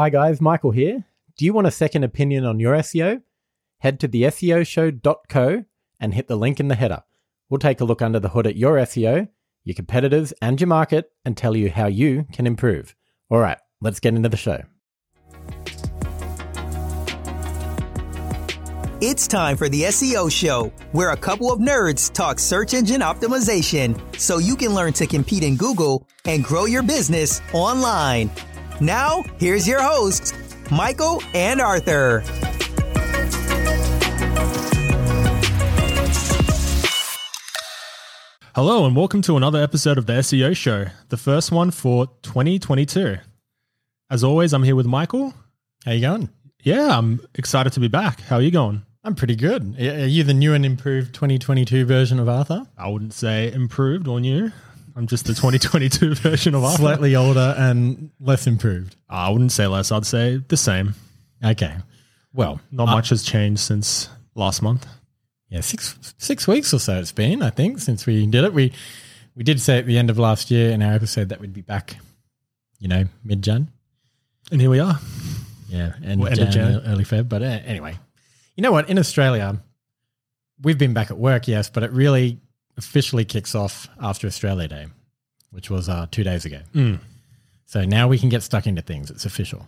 Hi guys, Michael here. Do you want a second opinion on your SEO? Head to the SEOshow.co and hit the link in the header. We'll take a look under the hood at your SEO, your competitors, and your market and tell you how you can improve. All right, let's get into the show. It's time for the SEO Show, where a couple of nerds talk search engine optimization so you can learn to compete in Google and grow your business online. Now, here's your hosts, Michael and Arthur. Hello, and welcome to another episode of the SEO Show, the first one for 2022. As always, I'm here with Michael. How you going? Yeah, I'm excited to be back. How are you going? I'm pretty good. Are you the new and improved 2022 version of Arthur? I wouldn't say improved or new. I'm just the 2022 version of Arthur. Slightly older and less improved. I wouldn't say less. I'd say the same. Okay. Well, Not much has changed since last month. yeah, six six weeks or so it's been, I think, since we did it. We we did say at the end of last year in our episode that we'd be back, you know, mid Jan. And here we are. Yeah, Well, end of Jan, Jan. early Feb. But uh, anyway, you know what? In Australia, we've been back at work, yes, but it really officially kicks off after Australia Day, which was uh, two days ago. Mm. So now we can get stuck into things. It's official.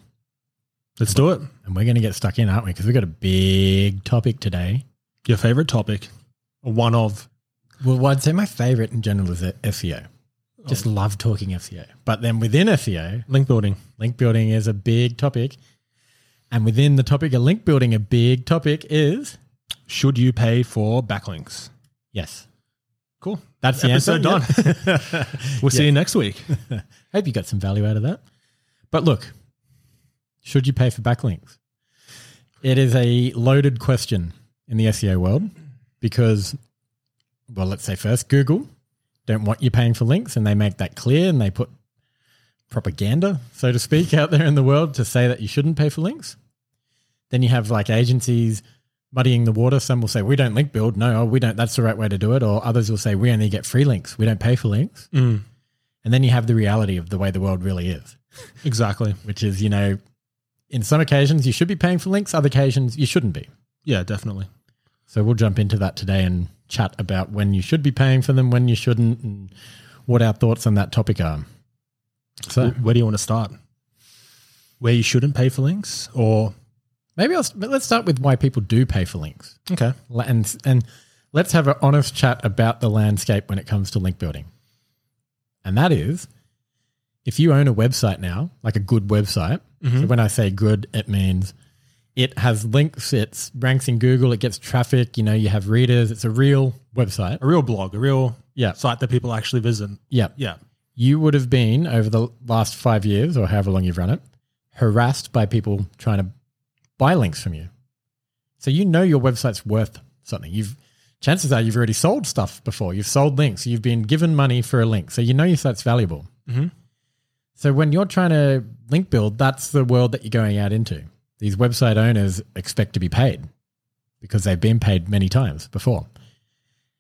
Let's do it. And we're going to get stuck in, aren't we? Because we've got a big topic today. Your favorite topic, or one of. Well, I'd say my favorite in general is uh, SEO. Just love talking SEO. But then within SEO, Link building. link building is a big topic. And within the topic of link building, a big topic is Should you pay for backlinks? yes. Cool. That's the Episode answer. done. We'll see you next week. Hope you got some value out of that. But look, should you pay for backlinks? It is a loaded question in the SEO world because, well, let's say first, Google don't want you paying for links and they make that clear and they put propaganda, so to speak, out there in the world to say that you shouldn't pay for links. Then you have like agencies muddying the water. Some will say, we don't link build. No, we don't. That's the right way to do it. Or others will say, we only get free links. We don't pay for links. Mm, And then you have the reality of the way the world really is, exactly. which is, you know, in some occasions you should be paying for links, other occasions you shouldn't be. Yeah, definitely. So we'll jump into that today and chat about when you should be paying for them, when you shouldn't, and what our thoughts on that topic are. So Where do you want to start? Where you shouldn't pay for links, or maybe I'll, let's start with why people do pay for links. okay, And, and let's have an honest chat about the landscape when it comes to link building. And that is if you own a website now, like a good website, mm-hmm. so when I say good, it means it has links, it ranks in Google, it gets traffic, you know, you have readers, it's a real website. a real blog, a real Yeah. site that people actually visit. Yeah. Yeah, You would have been over the last five years or however long you've run it, harassed by people trying to buy links from you. So you know your website's worth something. You've chances are you've already sold stuff before. You've sold links. You've been given money for a link. So you know your site's valuable. Mhm. So when you're trying to link build, that's the world that you're going out into. These website owners expect to be paid because they've been paid many times before.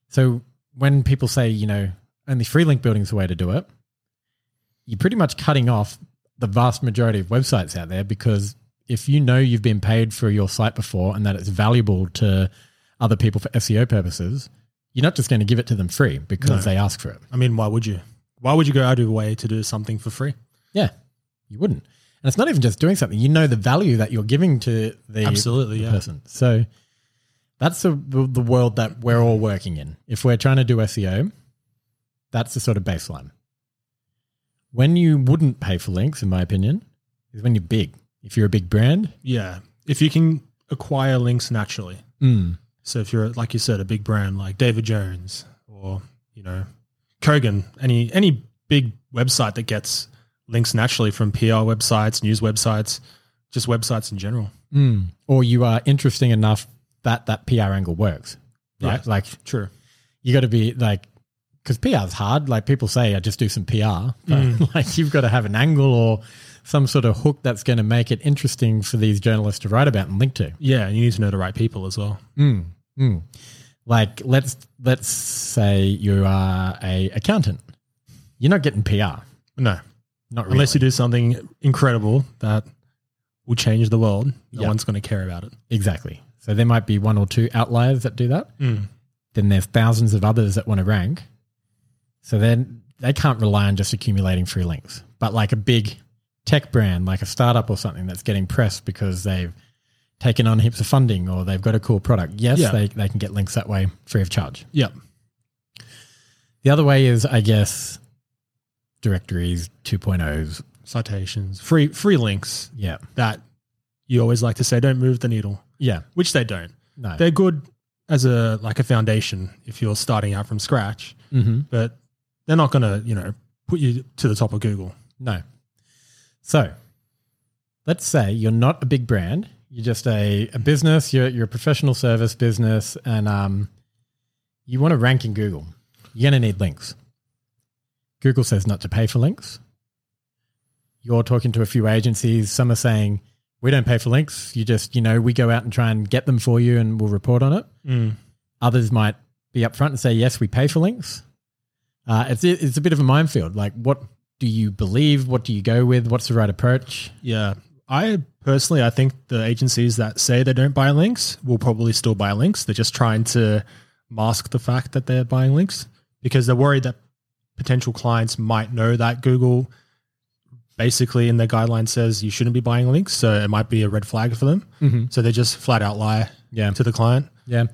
So when people say, you know, only free link building is the way to do it, you're pretty much cutting off the vast majority of websites out there because if you know you've been paid for your site before and that it's valuable to other people for SEO purposes, you're not just going to give it to them free because No. they ask for it. I mean, why would you? Why would you go out of your way to do something for free? Yeah, you wouldn't. And it's not even just doing something. You know the value that you're giving to the, Absolutely, the yeah. person. So that's the, the the world that we're all working in. If we're trying to do SEO, that's the sort of baseline. When you wouldn't pay for links, in my opinion, is when you're big. If you're a big brand, Yeah, if you can acquire links naturally. mm, So if you're like you said, a big brand like David Jones or you know Kogan, any any big website that gets links naturally from PR websites, news websites, just websites in general. mm, or you are interesting enough that that PR angle works, right? Yeah. Like True. you got to be like because PR is hard. Like people say, I just do some PR, but like you've got to have an angle or some sort of hook that's going to make it interesting for these journalists to write about and link to. Yeah, and you need to know the right people as well. Mm, mm. Like let's let's say you are a accountant. You're not getting PR, No, not really. unless you do something incredible that will change the world, no Yeah. one's going to care about it. Exactly. So there might be one or two outliers that do that. Then there's thousands of others that want to rank. So then they can't rely on just accumulating free links. But like a big tech brand, like a startup or something that's getting pressed because they've taken on heaps of funding or they've got a cool product, yes, Yeah. they, they can get links that way free of charge. Yeah. The other way is, I guess, directories 2.0s. Citations, free free links Yeah. that you always like to say don't move the needle, Yeah. which they don't. No. They're good as a like a foundation if you're starting out from scratch, mm-hmm. but they're not going to, you know, put you to the top of Google. No. So let's say you're not a big brand. You're just a, a business. You're, you're a professional service business and um, you want to rank in Google. You're going to need links. Google says not to pay for links. You're talking to a few agencies. Some are saying, we don't pay for links. You just, you know, we go out and try and get them for you and we'll report on it. Others might be upfront and say, yes, we pay for links. Uh, it's, it's a bit of a minefield. Like, what do you believe? What do you go with? What's the right approach? Yeah. I personally, I think the agencies that say they don't buy links will probably still buy links. They're just trying to mask the fact that they're buying links because they're worried that potential clients might know that Google basically in their guidelines says you shouldn't be buying links. So it might be a red flag for them. Mm-hmm. So they just flat out lie Yeah. to the client. Yeah.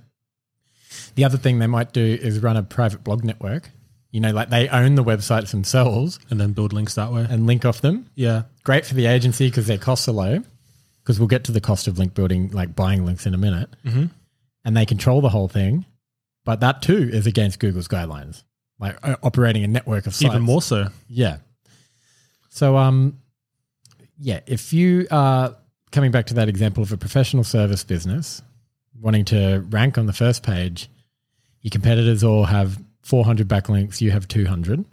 The other thing they might do is run a private blog network. You know, like they own the websites themselves and then build links that way. and link off them. Yeah. Great for the agency because their costs are low. Because we'll get to the cost of link building, like buying links in a minute. Mm-hmm. And they control the whole thing. But that too is against Google's guidelines, like uh, operating a network of sites. Even more so. Yeah. So, um, yeah, if you are coming back to that example of a professional service business wanting to rank on the first page, your competitors all have 400 backlinks, you have 200.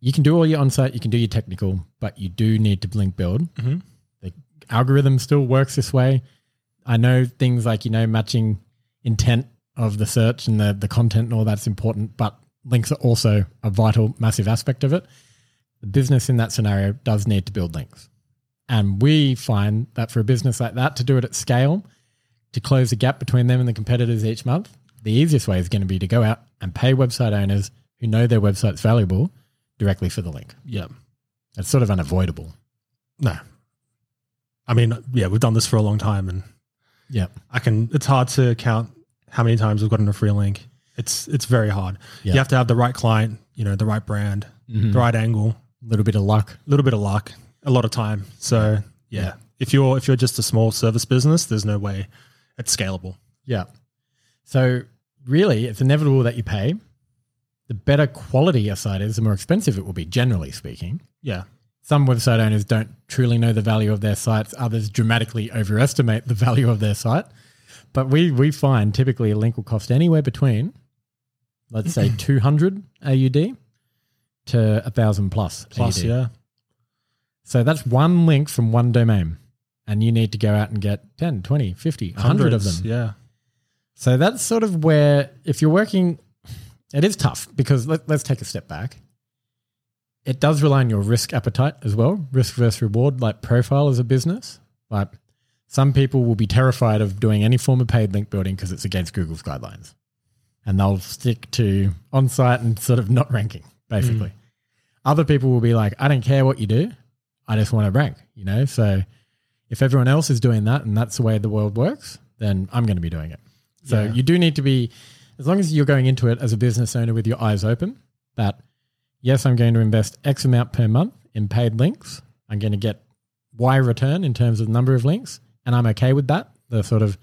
You can do all your on site, you can do your technical, but you do need to link build. Mhm. The algorithm still works this way. I know things like, you know, matching intent of the search and the, the content and all that's important, but links are also a vital, massive aspect of it. The business in that scenario does need to build links. And we find that for a business like that to do it at scale, to close the gap between them and the competitors each month, the easiest way is going to be to go out and pay website owners who know their website's valuable directly for the link. Yeah. It's sort of unavoidable. No. I mean, yeah, we've done this for a long time and Yeah. I can. It's hard to count how many times we've gotten a free link. It's it's very hard. Yeah. You have to have the right client, you know, the right brand, Mhm. the right angle, A little bit of luck. a little bit of luck, a lot of time. So yeah, Yeah. if you're if you're just a small service business, there's no way it's scalable. Yeah. So really, it's inevitable that you pay. The better quality a site is, the more expensive it will be, generally speaking. Yeah, Some website owners don't truly know the value of their sites. Others dramatically overestimate the value of their site. But we we find typically a link will cost anywhere between, let's say, 200 AUD to a thousand plus. plus AUD. yeah, So that's one link from one domain. And you need to go out and get 10, 20, 50, 100 of them. Yeah, So that's sort of where, if you're working, it is tough because let, let's take a step back. It does rely on your risk appetite as well, risk versus reward, like profile as a business. Like some people will be terrified of doing any form of paid link building because it's against Google's guidelines. And they'll stick to on site and sort of not ranking, basically. Mm. Other people will be like, I don't care what you do. I just want to rank, you know? So if everyone else is doing that and that's the way the world works, then I'm going to be doing it. So Yeah. you do need to be, as long as you're going into it as a business owner with your eyes open, that yes, I'm going to invest X amount per month in paid links. I'm going to get Y return in terms of number of links, and I'm okay with that. The sort of,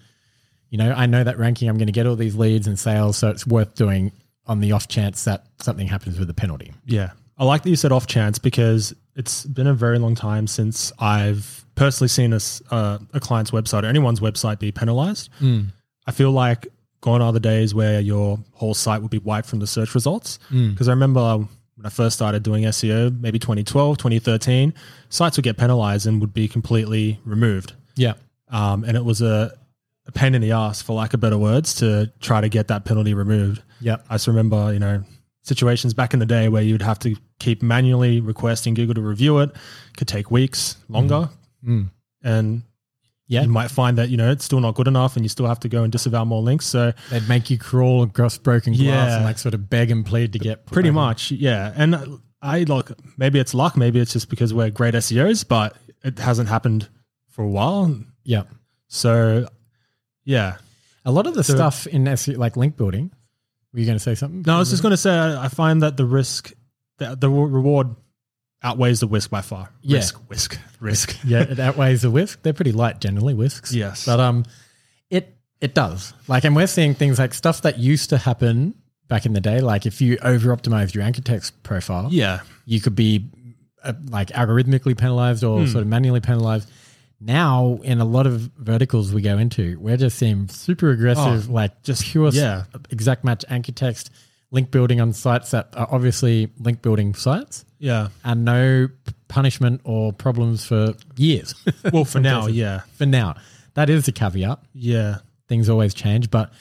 you know, I know that ranking, I'm going to get all these leads and sales, so it's worth doing on the off chance that something happens with the penalty. yeah. I like that you said off chance because it's been a very long time since I've personally seen a, uh, a client's website or anyone's website be penalized. I feel like gone are the days where your whole site would be wiped from the search results. Mm. Because I remember when I first started doing SEO, maybe 2012, 2013, sites would get penalized and would be completely removed. Yeah. Um, and it was a, a pain in the ass, for lack of better words, to try to get that penalty removed. Yeah. I just remember, you know, situations back in the day where you'd have to keep manually requesting Google to review it. Could take weeks, longer. Mm. Mm. and Yeah. you might find that you know it's still not good enough, and you still have to go and disavow more links. So They'd make you crawl across broken glass Yeah. and like sort of beg and plead to get pretty much, yeah. And I like maybe it's luck, maybe it's just because we're great SEOs, but it hasn't happened for a while. Yeah. So yeah, A lot of the So- stuff in SEO, like link building, were you going to say something? no, I was just going to say I I find that the risk, the, the reward outweighs the risk by far. Yeah. Risk, risk, risk. yeah, it outweighs the whisk. They're pretty light generally, whisks. Yes. But um it it does. Like and we're seeing things like stuff that used to happen back in the day, like if you over optimized your anchor text profile, yeah, you could be uh, like algorithmically penalized or sort of manually penalized. Now, in a lot of verticals we go into, we're just seeing super aggressive, like just pure yeah. exact match anchor text link building on sites that are obviously link building sites yeah. and no punishment or problems for years. Well, for now, yeah, for now, that is the caveat. yeah, Things always change, but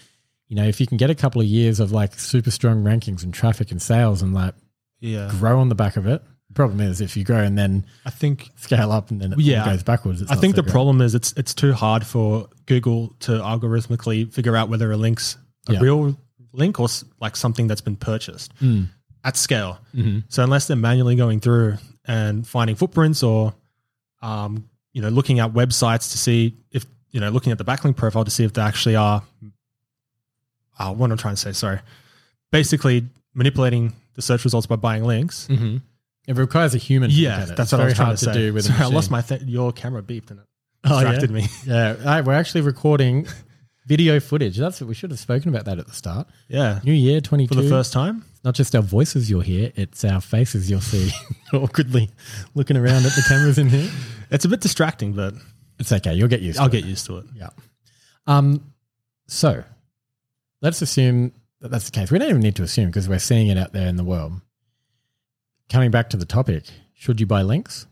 you know, if you can get a couple of years of like super strong rankings and traffic and sales and like yeah. grow on the back of it, the problem is if you grow and then I think scale up and then it Yeah. goes backwards. It's I think so the great. problem is it's it's too hard for Google to algorithmically figure out whether a link's a Yeah. real link or like something that's been purchased Mm. at scale. Mm-hmm. So unless they're manually going through and finding footprints or, um, you know, looking at websites to see if you know, looking at the backlink profile to see if they actually are. Uh, what I'm trying to say, sorry, basically manipulating the search results by buying links. Mm-hmm. It requires a human. Yeah, at that's It's what I was trying to say. do with. Sorry, I lost my th- your camera beeped and it Oh, yeah? distracted me. Yeah, right, we're actually recording video footage. That's we should have spoken about that at the start. Yeah, New Year, twenty for the first time. not just our voices you'll hear, it's our faces you'll see awkwardly looking around at the cameras in here. It's a bit distracting, but It's okay. You'll get used to I'll it. get used to it. Yeah. Um, so let's assume that that's the case. We don't even need to assume because we're seeing it out there in the world. Coming back to the topic, should you buy links?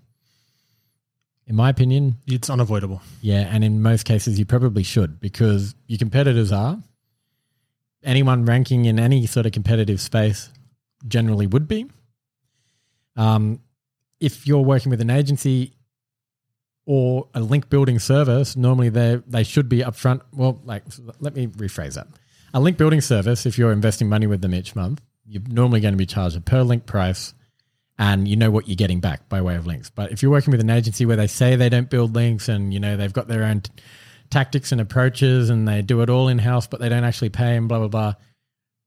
In my opinion, It's unavoidable. yeah. And in most cases, you probably should because your competitors are. Anyone ranking in any sort of competitive space generally would be. Um, if you're working with an agency or a link building service, normally they they should be upfront. Well, like let me rephrase that. A link building service, if you're investing money with them each month, you're normally going to be charged a per link price, and you know what you're getting back by way of links. But if you're working with an agency where they say they don't build links, and you know they've got their own t- tactics and approaches, and they do it all in house, but they don't actually pay, and blah blah blah,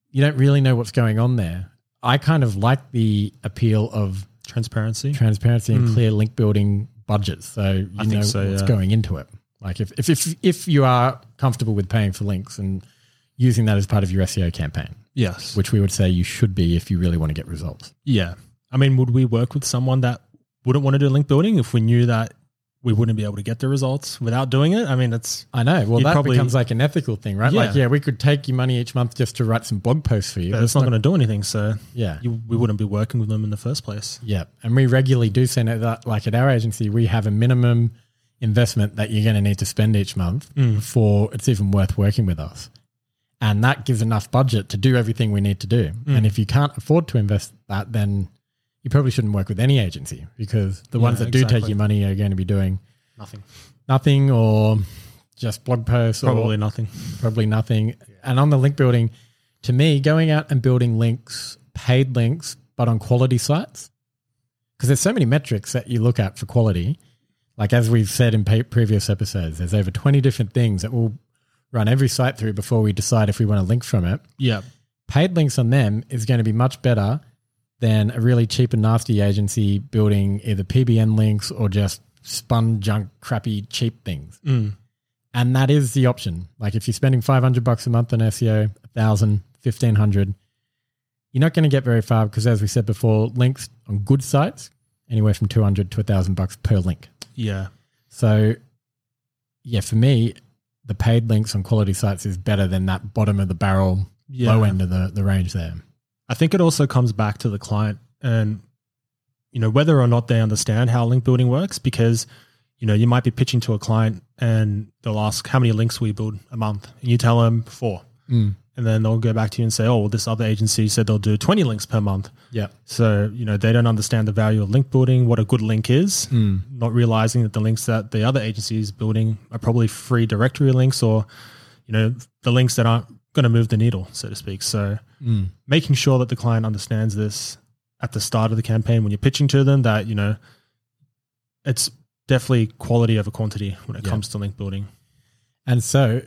you don't really know what's going on there. I kind of like the appeal of Transparency. transparency and hmm. clear link building budgets. So you I know so, what's yeah. going into it. Like if, if if if you are comfortable with paying for links and using that as part of your SEO campaign, yes. which we would say you should be if you really want to get results. Yeah. I mean, would we work with someone that wouldn't want to do link building if we knew that we wouldn't be able to get the results without doing it? I mean, that's I know. Well, that probably- becomes like an ethical thing, right? Like, Yeah. yeah, we could take your money each month just to write some blog posts for you. it's not going to do anything. So Yeah. you, we wouldn't be working with them in the first place. Yeah, and we regularly do send it that. Like at our agency, we have a minimum investment that you're going to need to spend each month mm. before it's even worth working with us, and that gives enough budget to do everything we need to do. Mm. And if you can't afford to invest that, then you probably shouldn't work with any agency because the ones Yeah, that do take your money are going to be doing Nothing. nothing or just blog posts or Probably or nothing. probably nothing. And on the link building, to me, going out and building links, paid links, but on quality sites, because there's so many metrics that you look at for quality. Like as we've said in pa- previous episodes, there's over 20 different things that we'll run every site through before we decide if we want to link from it. Yeah. Paid links on them is going to be much better than a really cheap and nasty agency building either PBN links or just spun junk, crappy, cheap things. Mm. And that is the option. Like if you're spending 500 bucks a month on SEO, 1000, 1500, you're not going to get very far because as we said before, links on good sites anywhere from 200 to 1000 bucks per link. Yeah. So yeah, for me, the paid links on quality sites is better than that bottom of the barrel, Yeah. low end of the, the range there. I think it also comes back to the client and you know whether or not they understand how link building works because you know you might be pitching to a client and they'll ask how many links we build a month and you tell them four Mm. and then they'll go back to you and say, "Oh, well, this other agency said they'll do 20 links per month." Yeah. So, you know, they don't understand the value of link building, what a good link is, not realizing that the links that the other agency is building are probably free directory links or, you know, the links that aren't going to move the needle, so to speak. So, mm. making sure that the client understands this at the start of the campaign when you're pitching to them that, you know, it's definitely quality over quantity when it Yeah. comes to link building. And so,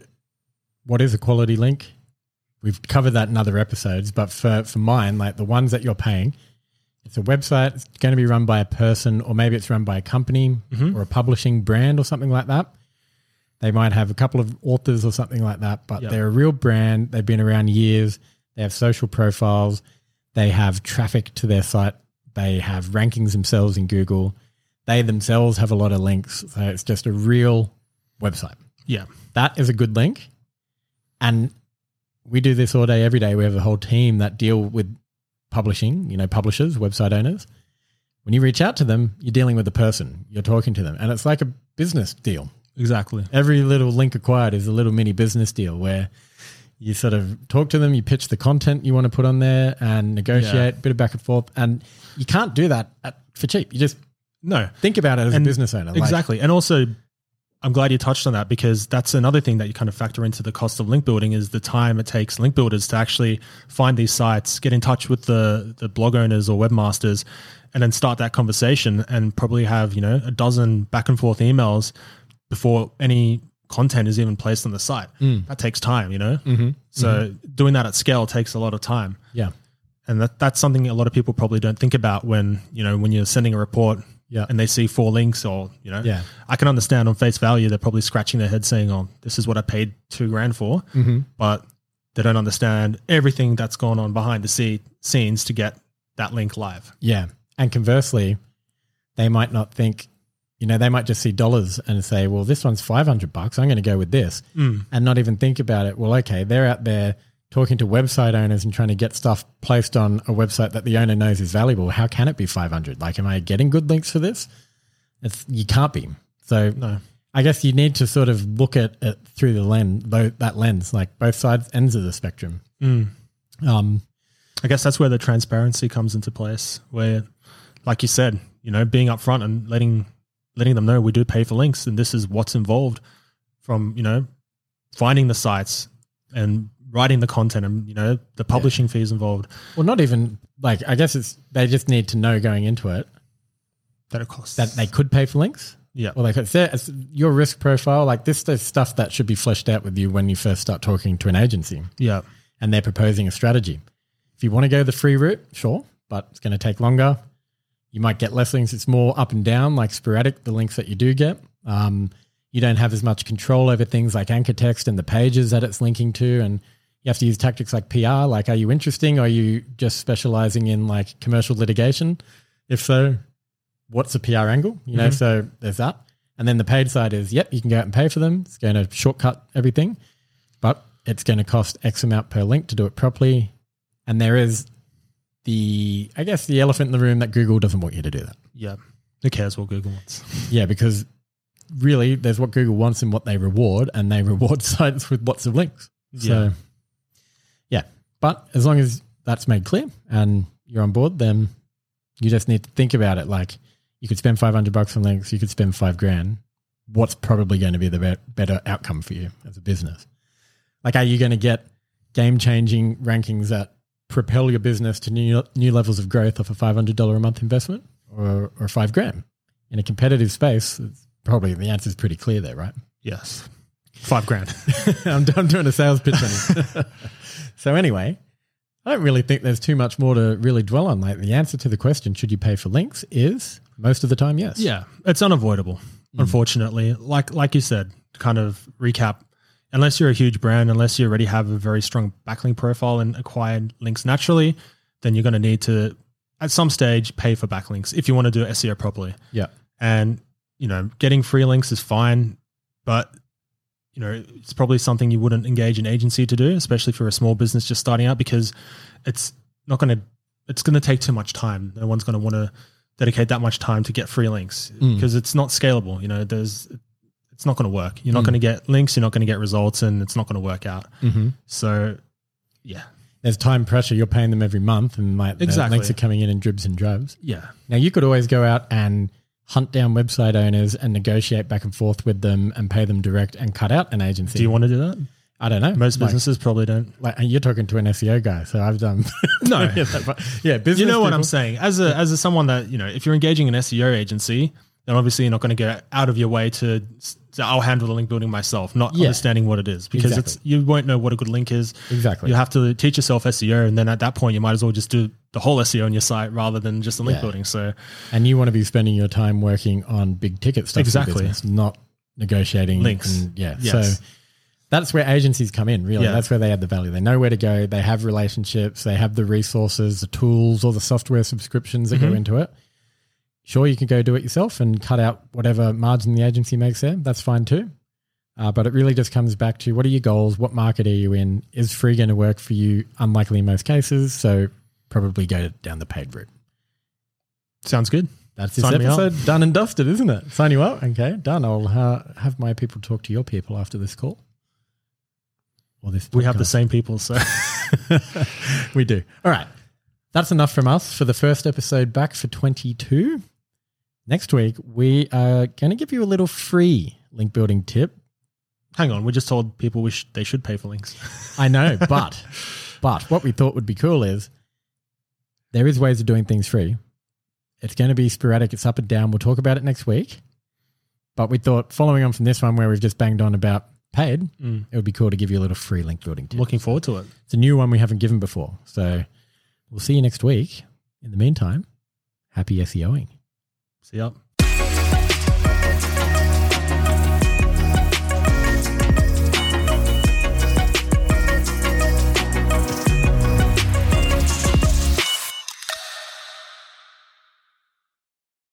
what is a quality link? We've covered that in other episodes, but for, for mine, like the ones that you're paying, it's a website, it's going to be run by a person, or maybe it's run by a company mm-hmm. or a publishing brand or something like that. They might have a couple of authors or something like that, but Yep. they're a real brand. They've been around years. They have social profiles. They have traffic to their site. They have rankings themselves in Google. They themselves have a lot of links. So it's just a real website. Yeah. That is a good link. And we do this all day, every day. We have a whole team that deal with publishing, you know, publishers, website owners. When you reach out to them, you're dealing with a person, you're talking to them. And it's like a business deal. Exactly. Every little link acquired is a little mini business deal where you sort of talk to them, you pitch the content you want to put on there and negotiate, a bit of back and forth. And you can't do that at, for cheap. You just No. think about it as And a business owner. Like, Exactly. and also, I'm glad you touched on that because that's another thing that you kind of factor into the cost of link building is the time it takes link builders to actually find these sites, get in touch with the, the blog owners or webmasters, and then start that conversation and probably have, you know, a dozen back and forth emails before any content is even placed on the site. That takes time, you know? Mm-hmm. So doing that at scale takes a lot of time Yeah. and that, that's something a lot of people probably don't think about when you know when you're sending a report Yeah. and they see four links or you know Yeah. i can understand on face value they're probably scratching their head saying oh this is what i paid two grand for Mm-hmm. but they don't understand everything that's gone on behind the se- scenes to get that link live Yeah. And conversely, they might not think, you know, they might just see dollars and say, well, this one's 500 bucks. I'm going to go with this Mm. and not even think about it. Well, okay, they're out there talking to website owners and trying to get stuff placed on a website that the owner knows is valuable. How can it be 500? Like, am I getting good links for this? It's, you can't be. So no I guess you need to sort of look at it through the lens, though that lens, like both sides, ends of the spectrum. Mm. Um, i guess that's where the transparency comes into place where like you said you know being upfront and letting letting them know we do pay for links and this is what's involved from you know finding the sites and writing the content and you know the publishing fees involved well, not even like, I guess it's, they just need to know going into it that it costs that they could pay for links. yeah Well, like it's, their- it's your risk profile, like this is stuff that should be fleshed out with you when you first start talking to an agency yeah and they're proposing a strategy. If you want to go the free route, sure, but it's going to take longer. You might get less links. It's more up and down, like sporadic, the links that you do get. Um, you don't have as much control over things like anchor text and the pages that it's linking to. And you have to use tactics like PR. Like, are you interesting? Are you just specializing in like commercial litigation? If so, what's the PR angle? You know, so there's that. And then the paid side is, yep, you can go out and pay for them. It's going to shortcut everything, but it's going to cost X amount per link to do it properly. And there is the, I guess, the elephant in the room that Google doesn't want you to do that. yeah who cares what google wants Yeah, because really there's what Google wants and what they reward, and they reward sites with lots of links. So, Yeah. yeah. But as long as that's made clear and you're on board, then you just need to think about it. Like you could spend 500 bucks on links, you could spend five grand. What's probably going to be the be- better outcome for you as a business? Like, are you going to get game changing rankings that propel your business to new, new levels of growth off a $500 a month investment or, or five grand? In a competitive space, probably the answer is pretty clear there, right? yes five grand I'm, I'm doing a sales pitch on so anyway, I don't really think there's too much more to really dwell on. Like the answer to the question, should you pay for links, is most of the time yes. yeah it's unavoidable mm. unfortunately like like you said to kind of recap unless you're a huge brand unless you already have a very strong backlink profile and acquired links naturally then you're going to need to at some stage pay for backlinks if you want to do seo properly Yeah. and you know getting free links is fine but you know it's probably something you wouldn't engage an agency to do especially for a small business just starting out because it's not going to it's going to take too much time no one's going to want to dedicate that much time to get free links Mm. because it's not scalable you know there's it's not going to work you're not Mm. going to get links you're not going to get results and it's not going to work out Mm-hmm. so Yeah. There's time pressure. You're paying them every month, and like the Exactly. links are coming in in dribs and drabs. Yeah. Now you could always go out and hunt down website owners and negotiate back and forth with them and pay them direct and cut out an agency. Do you want to do that? I don't know. Most Like- businesses probably don't. like, and you're talking to an SEO guy, so I've done. No. yeah, yeah, business. you know what people- I'm saying. As a as a someone that you know, if you're engaging an SEO agency, then obviously you're not going to get out of your way to. to I'll handle the link building myself, not Yeah. understanding what it is because it's you won't know what a good link is. Exactly. You have to teach yourself SEO, and then at that point, you might as well just do the whole SEO on your site rather than just the link Yeah. building. So And you want to be spending your time working on big ticket stuff, Exactly. business, not negotiating Links. and- yeah, Yes. so that's where agencies come in. Really, Yeah. that's where they add the value. They know where to go. They have relationships. They have the resources, the tools, all the software subscriptions that go Mm-hmm. into it. Sure, you can go do it yourself and cut out whatever margin the agency makes there. That's fine too. Uh, but it really just comes back to what are your goals? What market are you in? Is free going to work for you? Unlikely in most cases. So probably go down the paid route. sounds good. That's this Sign episode done and dusted, isn't it? Sign you up. Okay, done. I'll uh, have my people talk to your people after this call. Or this We have the same people, so we do. All right. That's enough from us for the first episode back for 22. Next week, we are going to give you a little free link building tip. hang on. We just told people we sh- they should pay for links. I know, but but what we thought would be cool is there is ways of doing things free. It's going to be sporadic. It's up and down. We'll talk about it next week. But we thought, following on from this one where we've just banged on about paid, Mm. it would be cool to give you a little free link building tip. Looking forward to it. It's a new one we haven't given before. So we'll see you next week. In the meantime, happy SEOing. See ya.